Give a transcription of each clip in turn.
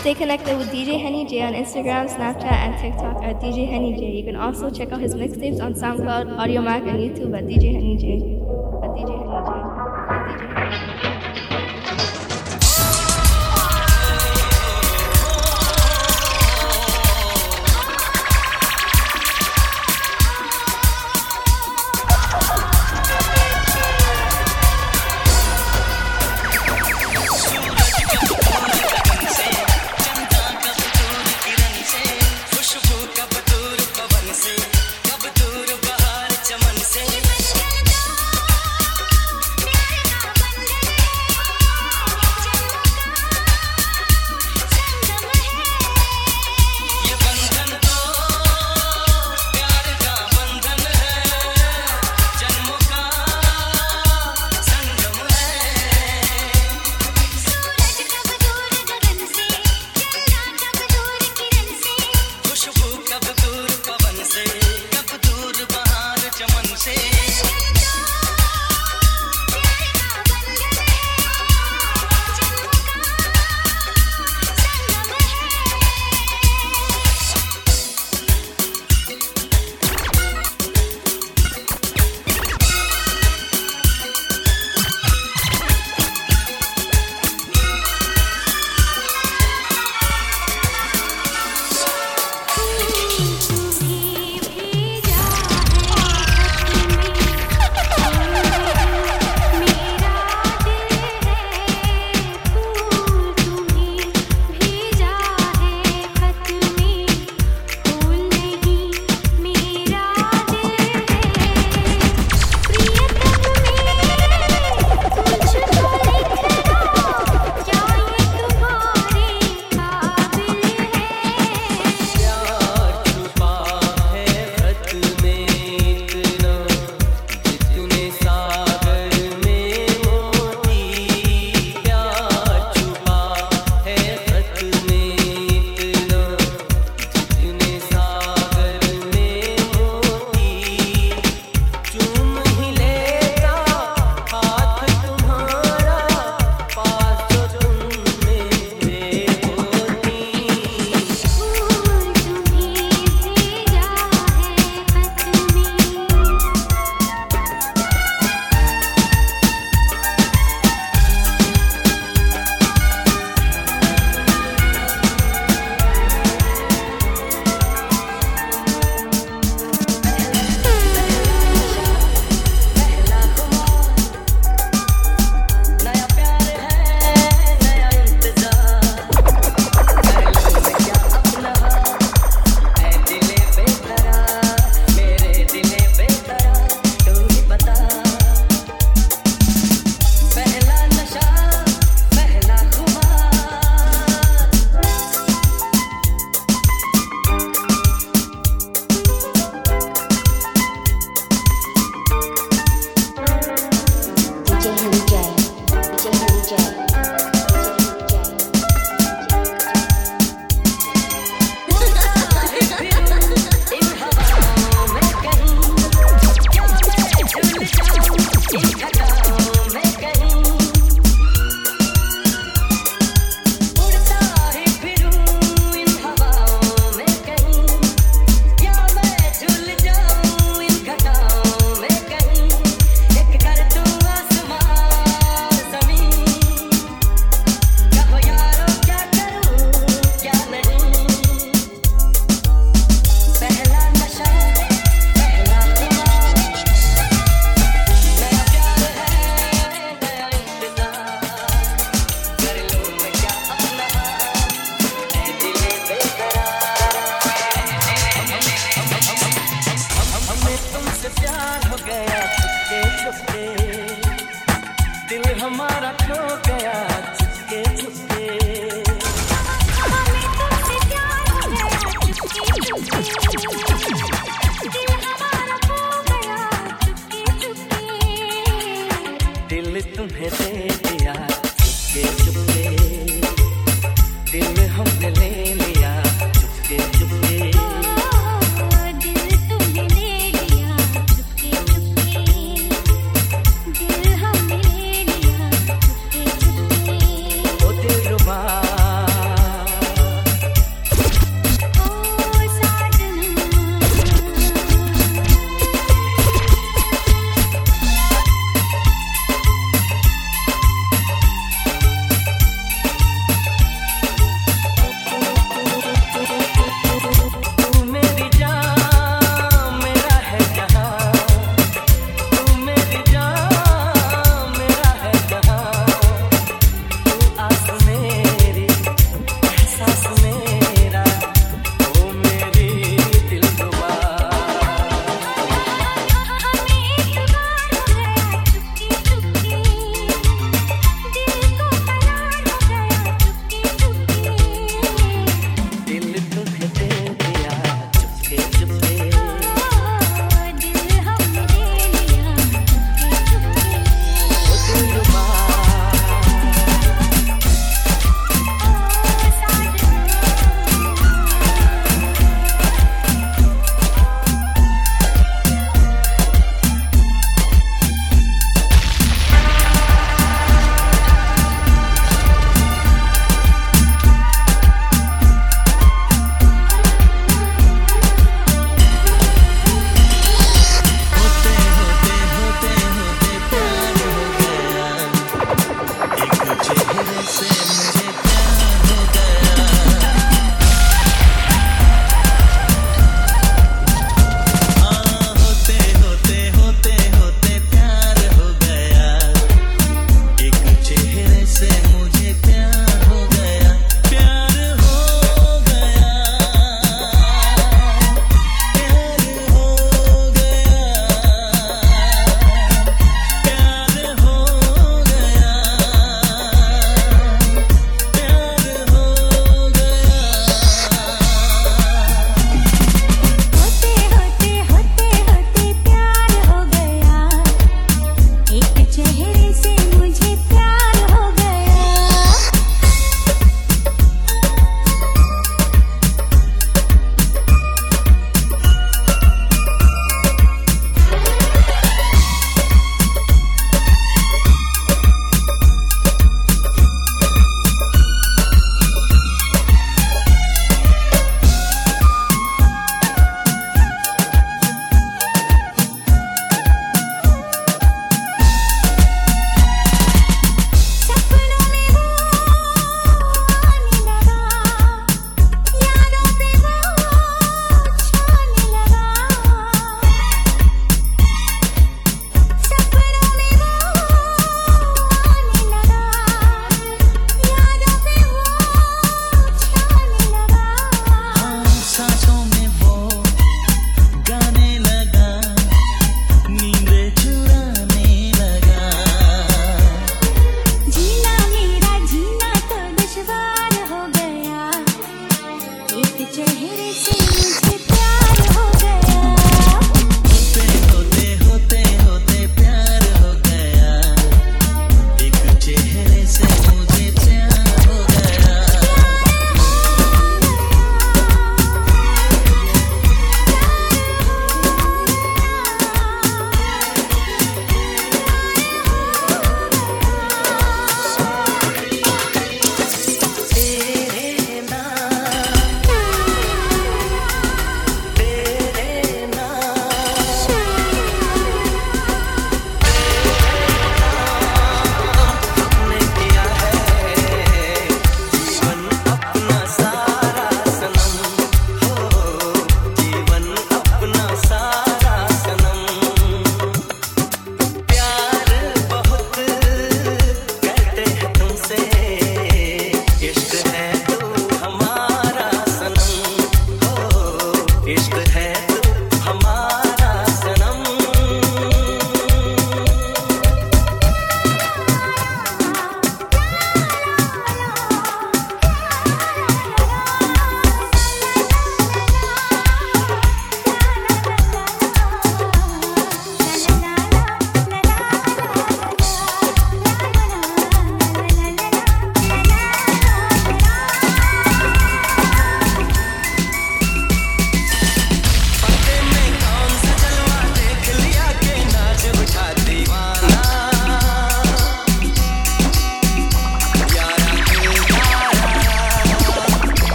Stay connected with DJ Henny J on Instagram, Snapchat, and TikTok at DJ Henny J. You can also check out his mixtapes on SoundCloud, Audiomack, and YouTube at DJ Henny J. At DJ Henny J. Yeah.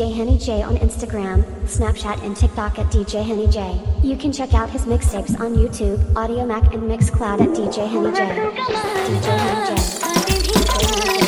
DJ Henny J on Instagram, Snapchat and TikTok at DJ Henny J. You can check out his mixtapes on YouTube, Audiomack and Mixcloud at DJ Henny J. DJ Henny J. DJ Henny J.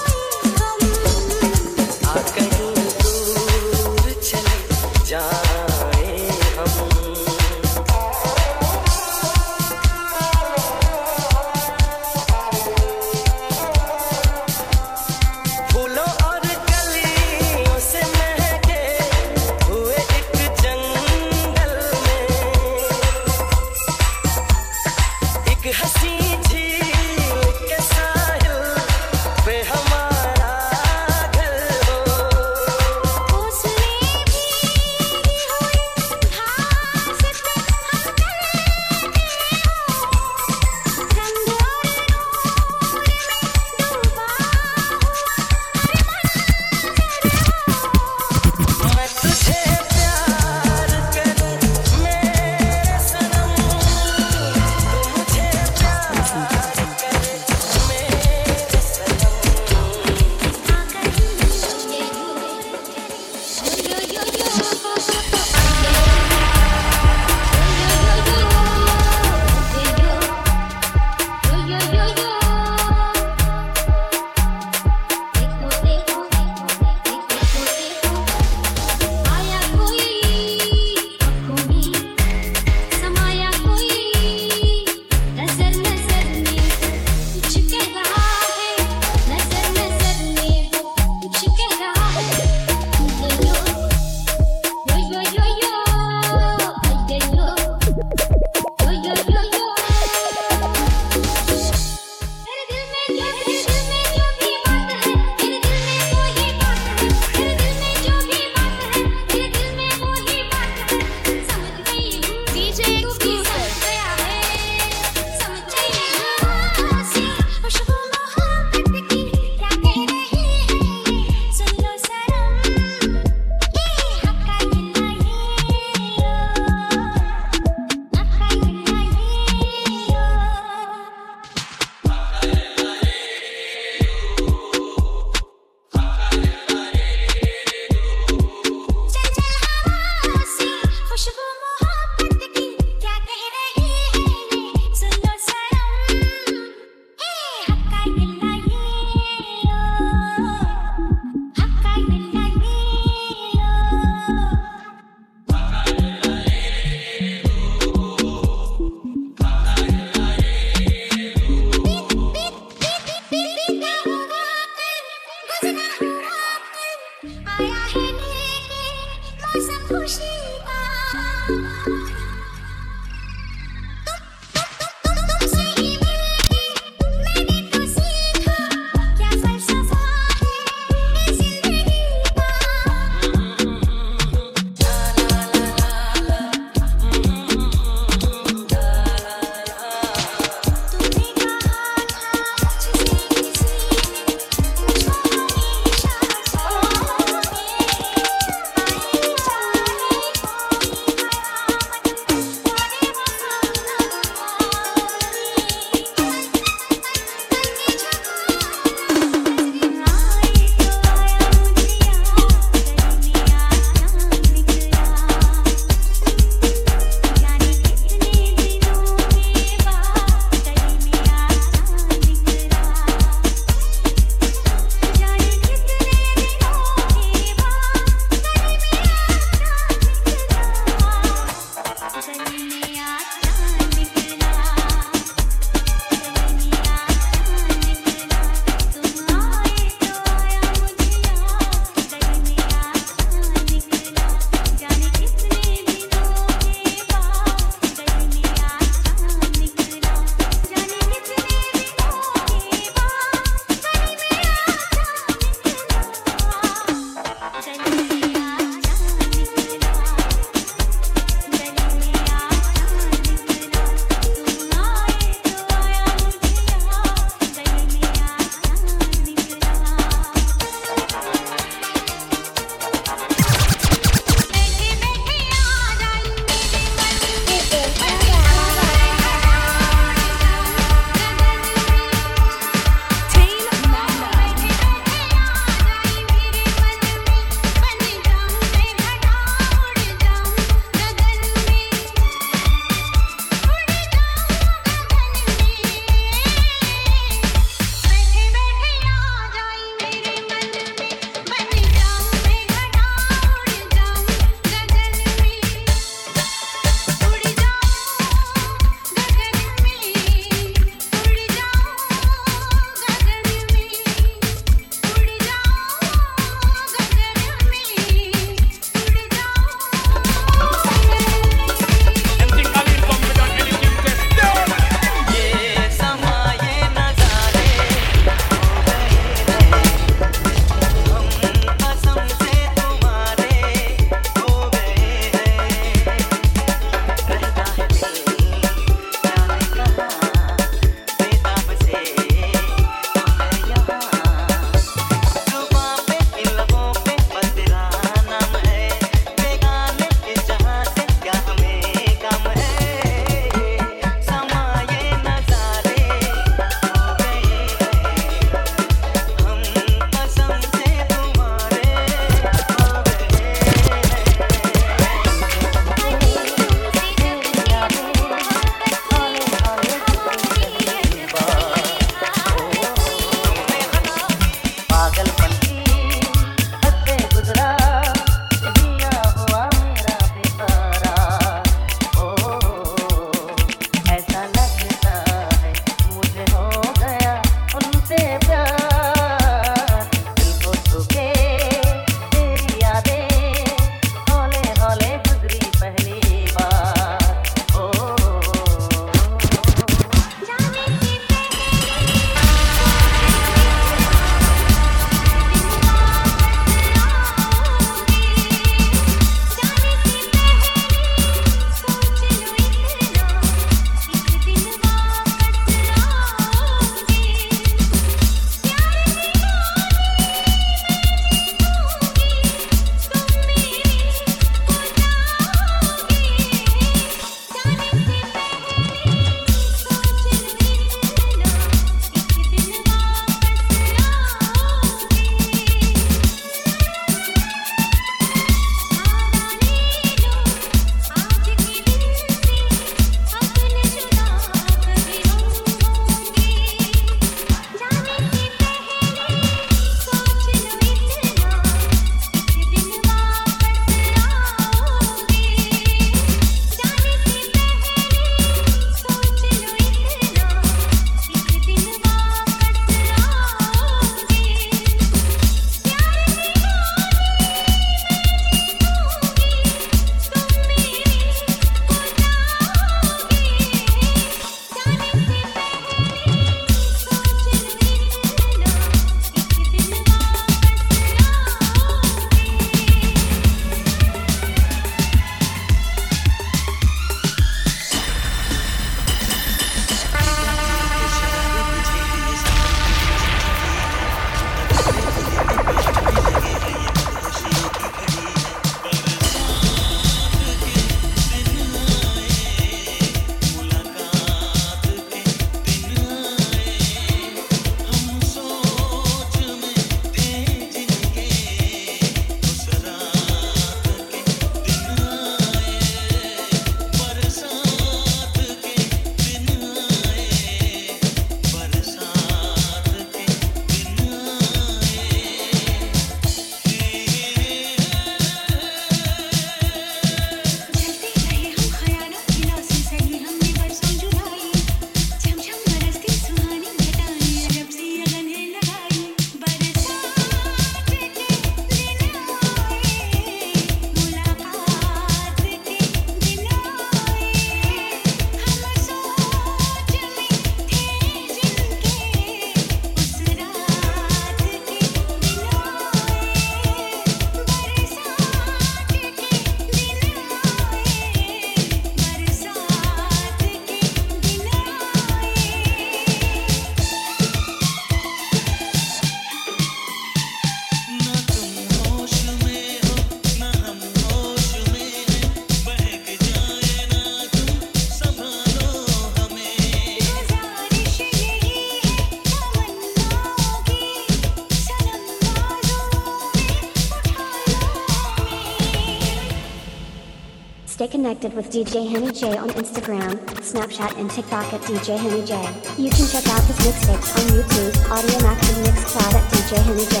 connected with DJ Henny J on Instagram, Snapchat, and TikTok at DJ Henny J. You can check out his mixtapes on YouTube, Audiomack, and Mixcloud at DJ Henny J.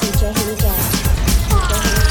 DJ Henny J. DJ Henny J.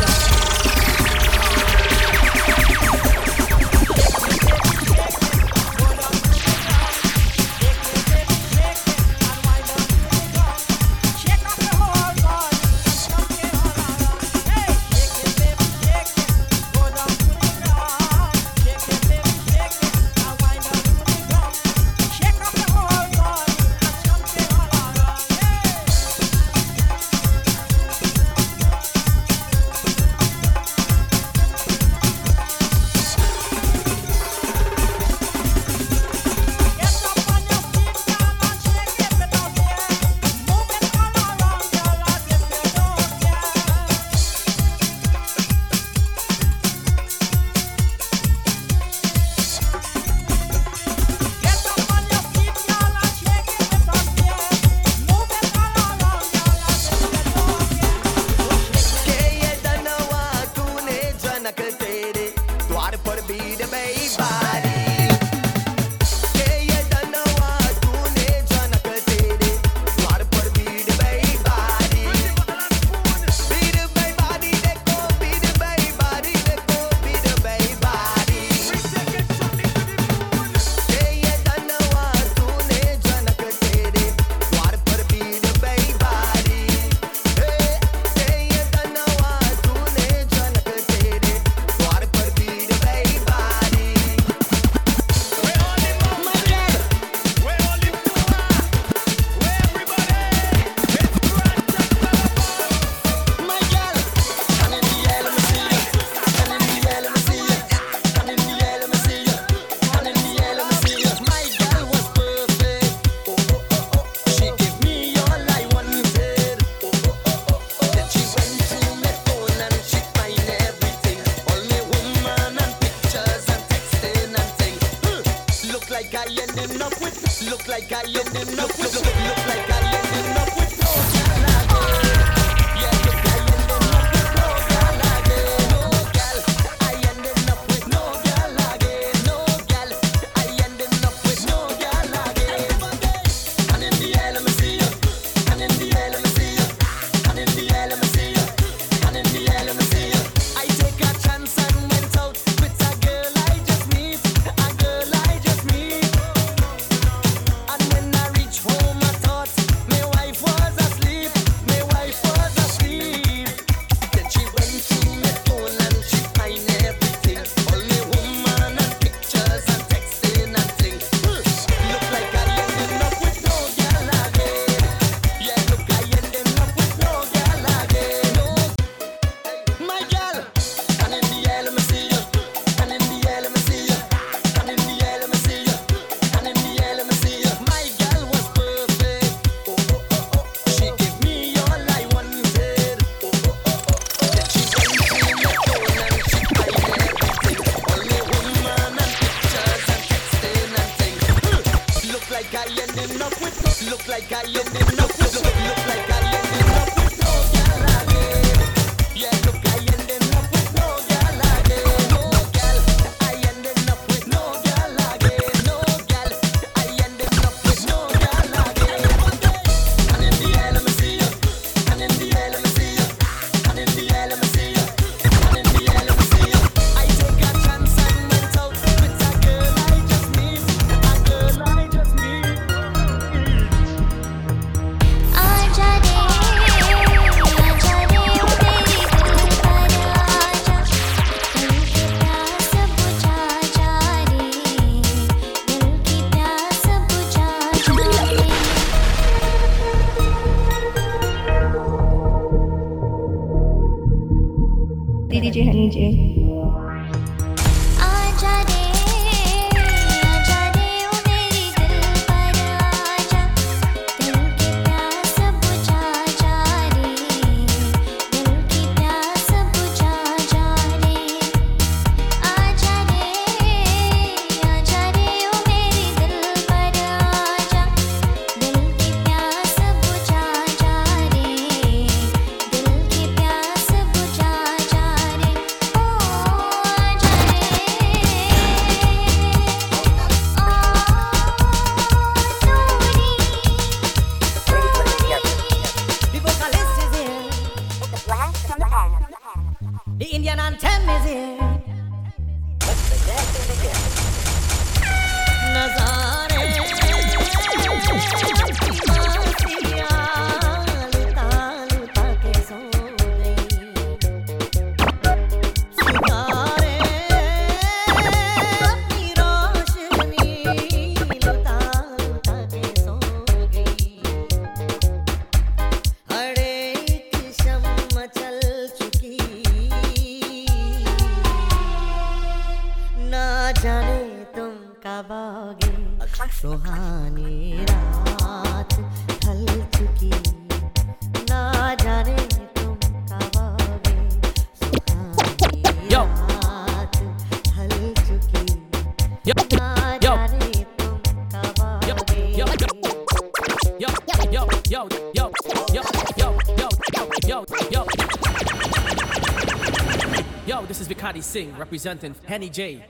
representing Henny J.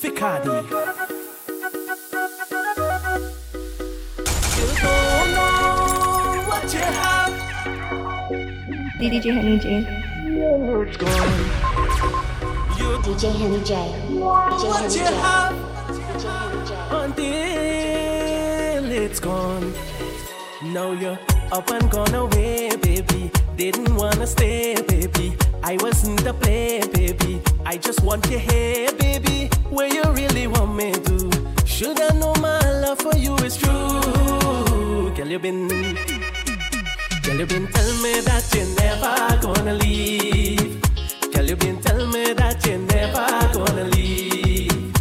Vikati. You don't know what you have. DJ Henny J. DJ Henny J. DJ What Henny you J. have DJ Henny J. until it's gone. Now you're up and gone away, baby. Didn't wanna stay, baby. I wasn't the play, baby. I just want you here, baby. Where you really want me to? Should I know my love for you is true? Girl, you been, girl, you been tell me that you're never gonna leave. Girl, you been tell me that you're never gonna leave.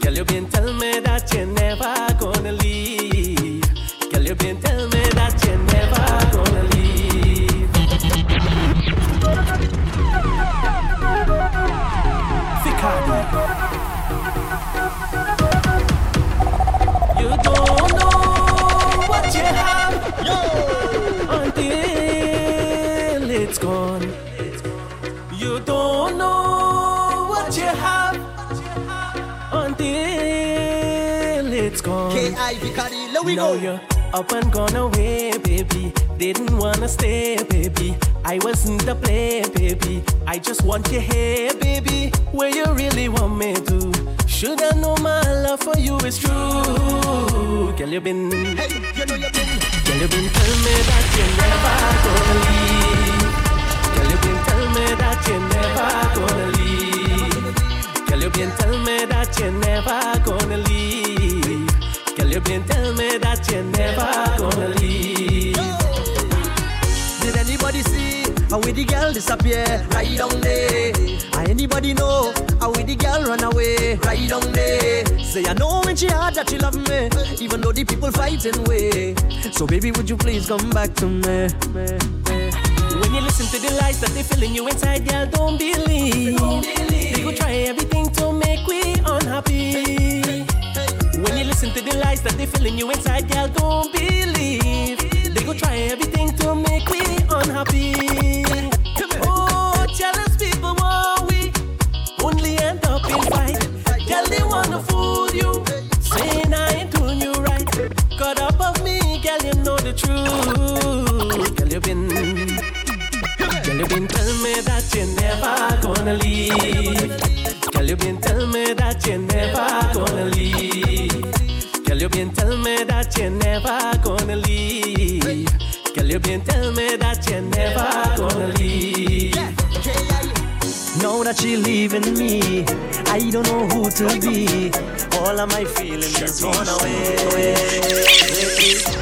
Girl, you been tell me that you're never gonna leave. Girl, you been tell me we Now go. you're up and gone away, baby. Didn't wanna stay, baby. I wasn't the play, baby. I just want you here, baby. Where you really want me to? Should I know my love for you is true? Girl, you been, Hey, you know you been. girl, you been tell me that you're never gonna leave. Girl, you been tell me that you're never gonna leave. Girl, you been tell me that you're never gonna leave. You been tell me that you're never gonna leave. Did anybody see how we the girl disappear right down there? Anybody know how we the girl run away right down there? Say I know when she had that she love me, even though the people fighting way. So baby, would you please come back to me? When you listen to the lies that they filling you inside, girl, don't believe. They go try everything to make we unhappy. When you listen to the lies that they filling you inside, girl, don't believe. They go try everything to make we unhappy. Oh, jealous people want we only end up in fight. Girl, they wanna fool you, saying I ain't doing you right. Up of me, girl, you know the truth. Girl, you been. Girl, you been tell me that you're never gonna leave. Girl, you been tell me that you're never gonna leave. Girl, you been tell me that you're never gonna leave. Girl, you been tell me that you're never gonna leave. Now that you're leaving me, I don't know who to be. All of my feelings just gone away.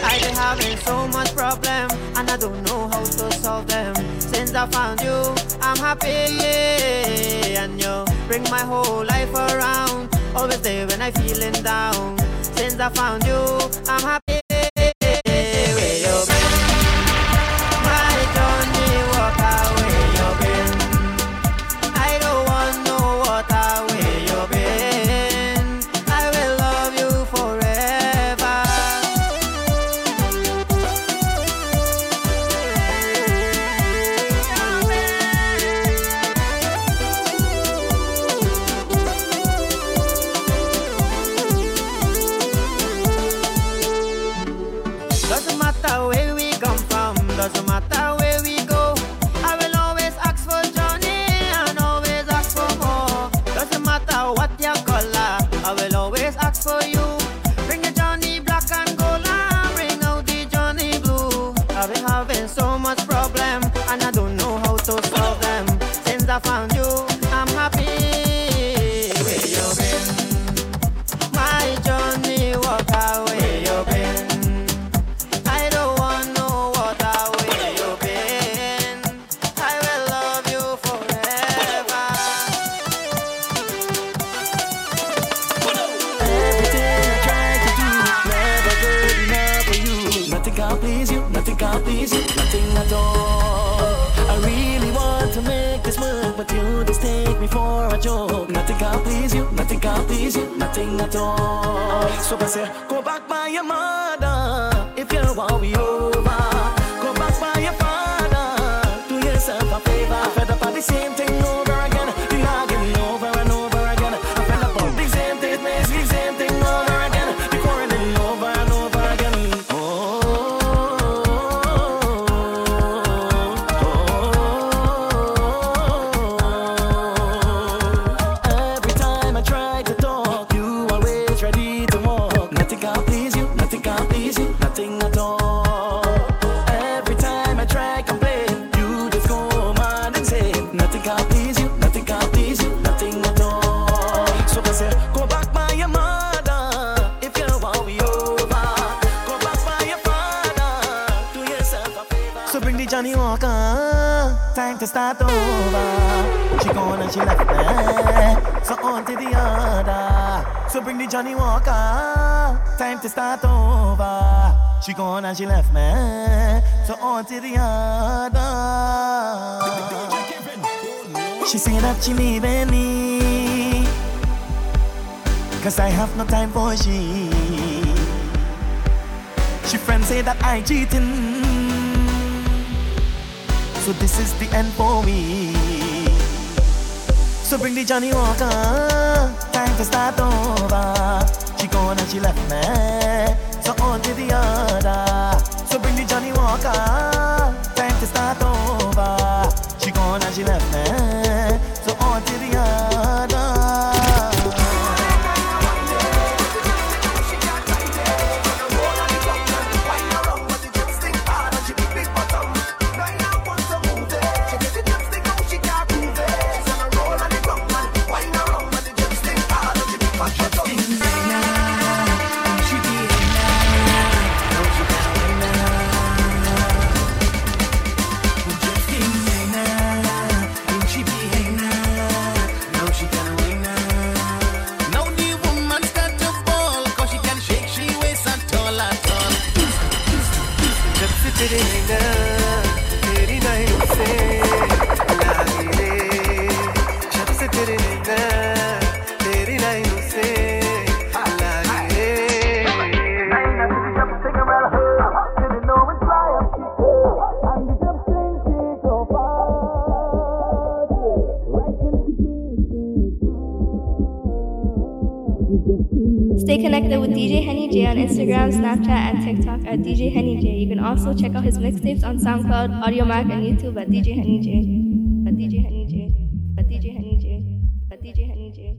I've been having so much problem and I don't know how to solve them. Since I found you, I'm happy and you bring my whole life around. Always there when I'm feeling down. Since I found you, I'm happy. So I say, go back by your mother if you want we over. Go back by your father, do yourself a favor. Fed up of the same thing She left me, so on to the other. So bring the Johnnie Walker, time to start over. She gone and she left me, so on to the other. She say that she leaving me, cause I have no time for she. She friends say that I cheating. So this is the end for me. So bring the Johnnie Walker, time to start over. She gone and she left me, so on to the other. So bring the Johnnie Walker, time to start over. She gone and she left me, check out his mixtapes on SoundCloud, Audio Mac, and YouTube at DJ Henny J. At DJ Henny J. At DJ Henny J. At DJ Henny J.